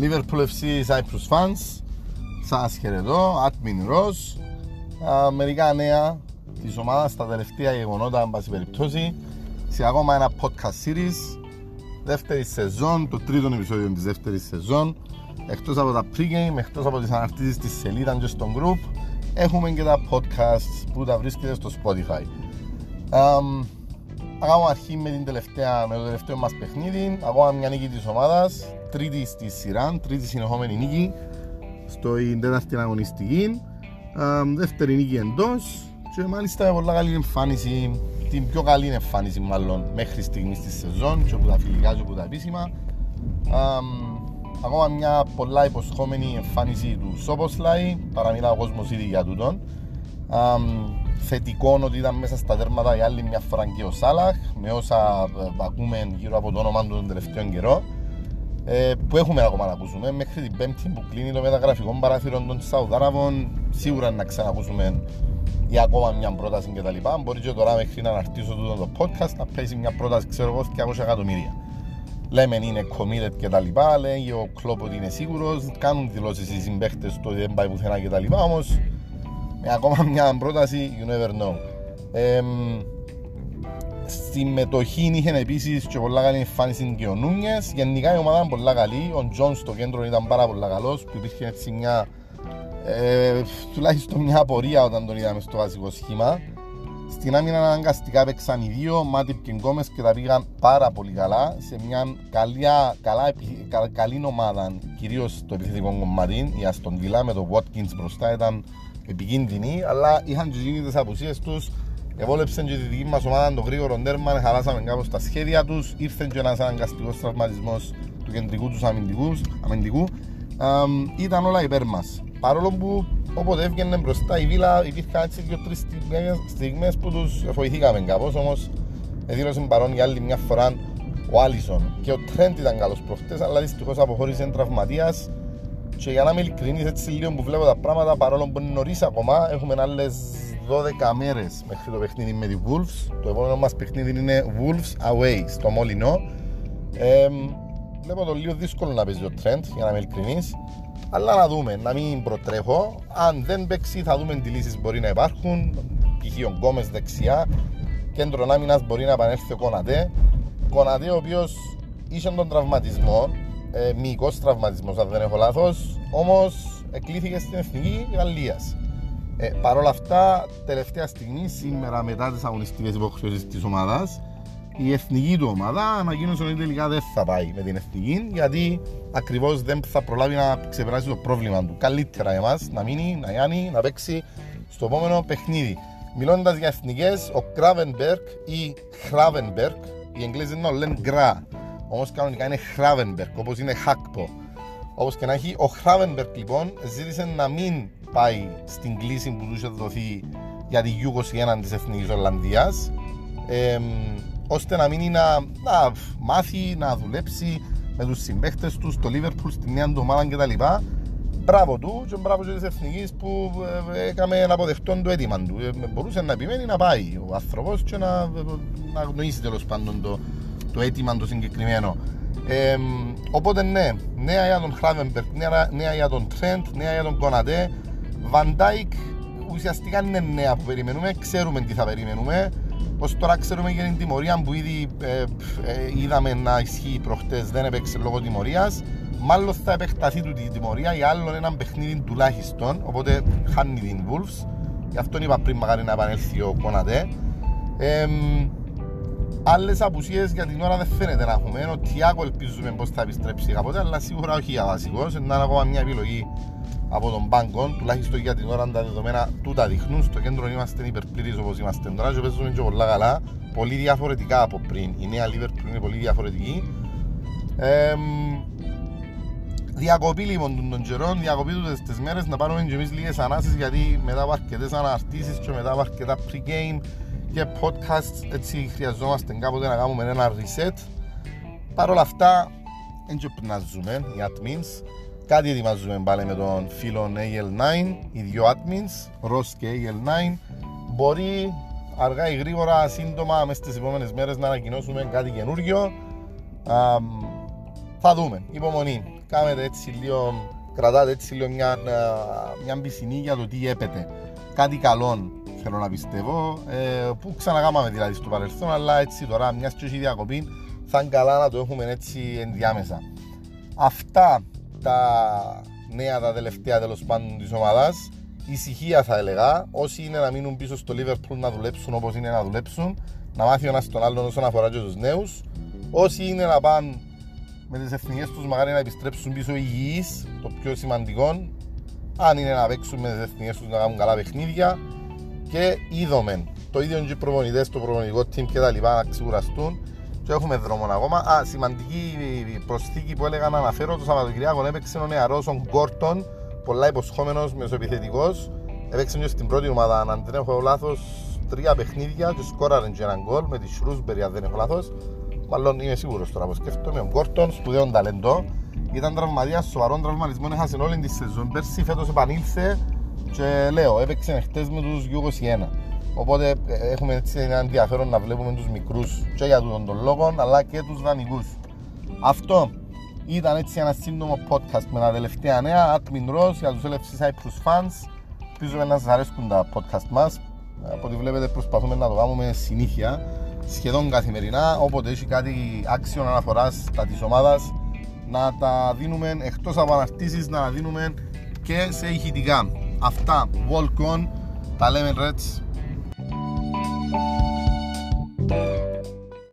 Liverpool FC Cyprus Fans. Σας χαιρετώ, Admin Ross Μερικά νέα της ομάδας στα τελευταία γεγονότα αν πάση περιπτώσει. Σε ακόμα ένα podcast series. Δεύτερη σεζόν, το τρίτο επεισόδιο της δεύτερης σεζόν. Εκτός από τα pre-game, εκτός από τις αναρτήσεις της σελίδας και στο group έχουμε και τα podcasts που τα βρίσκεται στο Spotify. Um, Ακόμα αρχή με, την τελευταία, με το τελευταίο μας παιχνίδι. Ακόμα μια νίκη της ομάδας τρίτης στη σειρά, τρίτη συνεχόμενη νίκη στο τέταρτη αγωνιστική. Δεύτερη νίκη εντός και μάλιστα με πολλά καλή εμφάνιση την πιο καλή εμφάνιση μάλλον μέχρι στιγμής στη σεζόν και από τα φιλικά και από τα επίσημα. Ακόμα μια πολλά υποσχόμενη εμφάνιση του Σόποσλάι παραμιλά ο κόσμος ήδη για τούτον. Θετικό ότι ήταν μέσα στα τέρματα η άλλη μια φορά και ο Σάλαχ με όσα ε, ακούμε γύρω από το όνομα του τον τελευταίο καιρό ε, που έχουμε ακόμα να ακούσουμε μέχρι την πέμπτη που κλείνει το μεταγραφικό παράθυρο των Σαουδάραβων σίγουρα να ξανακούσουμε για ακόμα μια πρόταση κτλ. Μπορεί και τώρα μέχρι να αναρτήσω τούτο το podcast να πέσει μια πρόταση ξέρω εγώ 200 εκατομμύρια. Λέμε είναι committed και τα λοιπά, λέει ο Κλόπ ότι είναι σίγουρος, κάνουν δηλώσεις οι συμπαίχτες του ότι δεν πάει πουθενά και τα λοιπά, όμως με ακόμα μια πρόταση you never know. Ε, συμμετοχή είχε επίσης και πολλά καλή εμφάνιση και ο Νούνιες. Γενικά η ομάδα ήταν πολλά καλή. Ο Τζόουνς στο κέντρο ήταν πάρα πολύ καλός. Που υπήρχε έτσι μια. Ε, τουλάχιστον μια απορία όταν τον είδαμε στο βασικό σχήμα. Στην άμυνα αναγκαστικά παίξαν οι δύο, Μάτιπ και Γκόμες και τα πήγαν πάρα πολύ καλά σε μια καλιά, καλά, κα, καλή ομάδα, κυρίως στο επιθετικό κομμάτι. Η Αστον Βιλά με το Watkins μπροστά ήταν επικίνδυνη, αλλά είχαν τι τι απουσίες τους Εβόλεψαν και τη δική μας ομάδα το γρήγορο τέρμα, χαλάσαμε κάπως τα σχέδια τους, ήρθε και ένας αναγκαστικός τραυματισμός του κεντρικού τους αμυντικού. ήταν όλα υπέρ μας. Παρόλο που όποτε έβγαινε μπροστά η Βίλα υπήρχαν έτσι δύο τρεις στιγμές που τους βοηθήκαμε κάπως, όμως εδήλωσε παρόν για άλλη μια φορά ο Άλισον και ο Τρέντ ήταν καλός προχτές, αλλά δυστυχώς αποχώρησε τραυματίας και για να είμαι ειλικρινής έτσι λίγο που βλέπω τα πράγματα παρόλο που είναι νωρίς ακόμα έχουμε άλλες 12 μέρες μέχρι το παιχνίδι με τη Wolves. Το επόμενο μας παιχνίδι είναι Wolves Away στο Μολυνό. Ε, βλέπω το λίγο δύσκολο να παίζει ο Trent για να είμαι ειλικρινής. Αλλά να δούμε, να μην προτρέχω. Αν δεν παίξει, θα δούμε τι λύσεις μπορεί να υπάρχουν. Π.χ. ο Γκόμες δεξιά. Κέντρο άμυνας μπορεί να επανέλθει ο Κονατέ. Κονατέ, ο οποίος είχε τον τραυματισμό, ε, μυϊκός τραυματισμός, αν δεν έχω λάθος. Όμως εκλήθηκε στην εθνική Γαλλίας. Ε, Παρ' όλα αυτά, τελευταία στιγμή, σήμερα μετά τις αγωνιστικές υποχρεώσεις της ομάδας, η εθνική του ομάδα ανακοίνωσε ότι τελικά δεν θα πάει με την εθνική γιατί ακριβώς δεν θα προλάβει να ξεπεράσει το πρόβλημα του. Καλύτερα εμάς να μείνει, να γιάνει, να παίξει στο επόμενο παιχνίδι. Μιλώντας για εθνικές, ο Κράβενμπεργκ ή Χράβενμπεργκ, οι Εγγλέζοι δεν λένε γκρά, όμως κανονικά είναι Χράβενμπεργκ, όπως είναι Χάκπο. Όπως και να έχει, ο Χράβενμπεργκ λοιπόν ζήτησε να μην πάει στην κλίση που τους είχε δοθεί για τη U21 της Εθνικής Ολλανδίας, ε, ώστε να μείνει να, να μάθει, να δουλέψει με τους συμπαίχτε τους στο Liverpool, στη νέα του ομάδα κτλ. Μπράβο του και μπράβο και της Εθνικής που ε, έκαμε να αποδεχτώ το αίτημα του. Ε, μπορούσε να επιμένει να πάει ο άνθρωπος και να, να αγνοήσει τέλος πάντων το, το αίτημα το συγκεκριμένο. Ε, οπότε ναι, νέα για τον Χράβενμπερκ, νέα, νέα για τον Τρέντ, νέα για τον Κονατέ. Βαντάικ ουσιαστικά είναι νέα που περιμένουμε, ξέρουμε τι θα περιμένουμε. Ως τώρα ξέρουμε για την τιμωρία που ήδη ε, ε, είδαμε να ισχύει προχτές, δεν έπαιξε λόγω τιμωρίας. Μάλλον θα επεκταθεί του τη τιμωρία για άλλον έναν παιχνίδι τουλάχιστον, οπότε χάνει την Wolves. Γι' αυτό είπα πριν μακάρι να επανέλθει ο Κονατέ. Ε, Άλλες απουσίες για την ώρα δεν φαίνεται να έχουμε. Ο Τιάκο ελπίζουμε πως θα επιστρέψει κάποτε, αλλά σίγουρα όχι για βασικό. Είναι ακόμα μια επιλογή από τον πάγκο, τουλάχιστον για την ώρα τα δεδομένα τούτα δείχνουν. Στο κέντρο είμαστε υπερπλήρει όπως είμαστε τώρα και παίζουμε και πολλά καλά. Πολύ διαφορετικά από πριν. Η νέα Liverpool είναι πολύ διαφορετική. Ε, διακοπή λοιπόν των καιρών, διακοπή τους τις μέρες να πάρουμε και εμείς λίγες ανάσεις γιατί μετά από αρκετές αναρτήσεις και μετά από αρκετά pre-game και podcasts έτσι χρειαζόμαστε κάποτε να κάνουμε ένα reset Παρ' όλα αυτά δεν να ζούμε οι admins κάτι ετοιμάζουμε πάλι με τον φίλο AL9 οι δύο admins Ross και AL9 μπορεί αργά ή γρήγορα σύντομα μέσα στις επόμενες μέρες να ανακοινώσουμε κάτι καινούργιο Θα δούμε. Υπομονή. Κάμετε έτσι λίγο, κρατάτε έτσι λίγο μια, μια πισινή για το τι έπεται. Κάτι καλό θέλω να πιστεύω, ε, που ξαναγάμαμε δηλαδή στο παρελθόν, αλλά έτσι τώρα μιας και έχει διακοπή θα είναι καλά να το έχουμε έτσι ενδιάμεσα. Αυτά τα νέα τα τελευταία τέλος πάντων της ομάδας. Ησυχία θα έλεγα. Όσοι είναι να μείνουν πίσω στο Liverpool να δουλέψουν όπως είναι να δουλέψουν, να μάθει ο ένας τον άλλον όσον αφορά και τους νέους. Όσοι είναι να πάνε με τις εθνικές τους, μακάρι να επιστρέψουν πίσω υγιείς, το πιο σημαντικό. Αν είναι να παίξουν με τις εθνικές τους να κάνουν καλά παιχνίδια. Και είδαμε το ίδιο και οι προπονητές, το προπονητικό team και τα λοιπά να ξεκουραστούν και έχουμε δρόμο ακόμα. Α, σημαντική προσθήκη που έλεγα να αναφέρω το Σαββατοκυριακό έπαιξε ο νεαρός ο Γκόρτον, πολλά υποσχόμενος, μεσοεπιθετικός. Έπαιξε και στην πρώτη ομάδα, αν δεν έχω λάθος, τρία παιχνίδια και σκόραρε και έναν γκολ με τη Σρούσμπερι, αν δεν έχω λάθος. Μάλλον είμαι σίγουρος τώρα που σκέφτομαι. Ο Γκόρτον, σπουδαίο ταλέντο, ήταν τραυματίας, σοβαρό τραυματισμό, έχασε όλη τη σεζόν. Πέρσι φέτος επανήλθε και λέω, έπαιξε χτες με τους U21. Οπότε ε, έχουμε έτσι ένα ενδιαφέρον να βλέπουμε τους μικρούς και για τον λόγο αλλά και τους δανεικούς. Αυτό ήταν έτσι ένα σύντομο podcast με τα τελευταία νέα Admin Ross για τους LFC Cyprus fans. Ελπίζουμε να σας αρέσκουν τα podcast μας. Από ό,τι βλέπετε προσπαθούμε να το κάνουμε συνήθεια σχεδόν καθημερινά όποτε έχει κάτι άξιο αναφοράς στα της ομάδας να τα δίνουμε εκτός από αναρτήσεις να τα δίνουμε και σε ηχητικά. Αυτά, walk on, τα λέμε Reds